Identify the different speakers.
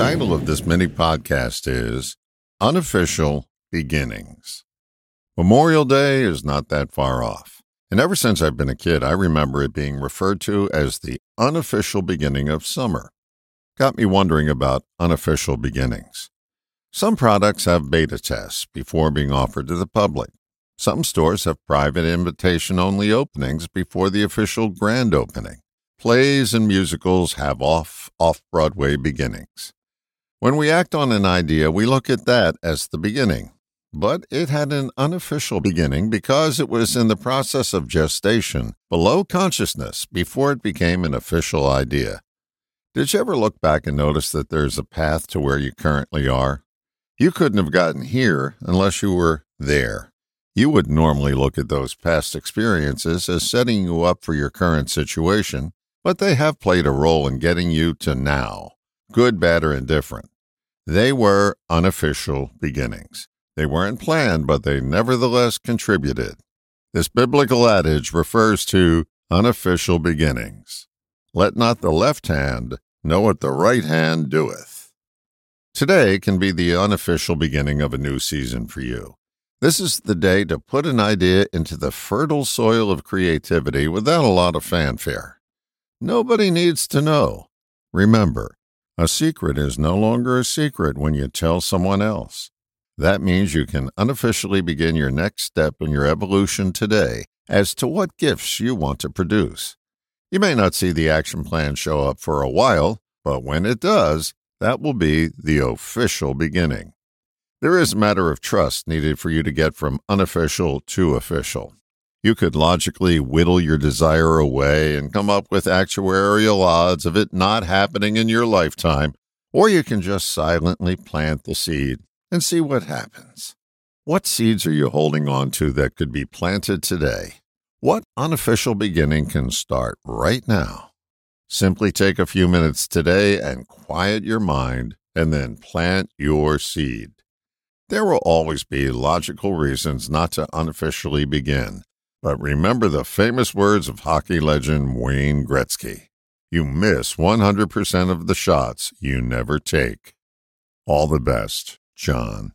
Speaker 1: title of this mini podcast is Unofficial Beginnings. Memorial Day is not that far off. And ever since I've been a kid, I remember it being referred to as the unofficial beginning of summer. Got me wondering about unofficial beginnings. Some products have beta tests before being offered to the public. Some stores have private invitation only openings before the official grand opening. Plays and musicals have off off Broadway beginnings. When we act on an idea, we look at that as the beginning. But it had an unofficial beginning because it was in the process of gestation below consciousness before it became an official idea. Did you ever look back and notice that there's a path to where you currently are? You couldn't have gotten here unless you were there. You would normally look at those past experiences as setting you up for your current situation, but they have played a role in getting you to now, good, bad, or indifferent. They were unofficial beginnings. They weren't planned, but they nevertheless contributed. This biblical adage refers to unofficial beginnings. Let not the left hand know what the right hand doeth. Today can be the unofficial beginning of a new season for you. This is the day to put an idea into the fertile soil of creativity without a lot of fanfare. Nobody needs to know. Remember, a secret is no longer a secret when you tell someone else. That means you can unofficially begin your next step in your evolution today as to what gifts you want to produce. You may not see the action plan show up for a while, but when it does, that will be the official beginning. There is a matter of trust needed for you to get from unofficial to official. You could logically whittle your desire away and come up with actuarial odds of it not happening in your lifetime, or you can just silently plant the seed and see what happens. What seeds are you holding on to that could be planted today? What unofficial beginning can start right now? Simply take a few minutes today and quiet your mind, and then plant your seed. There will always be logical reasons not to unofficially begin but remember the famous words of hockey legend Wayne Gretzky You miss 100% of the shots you never take. All the best, John.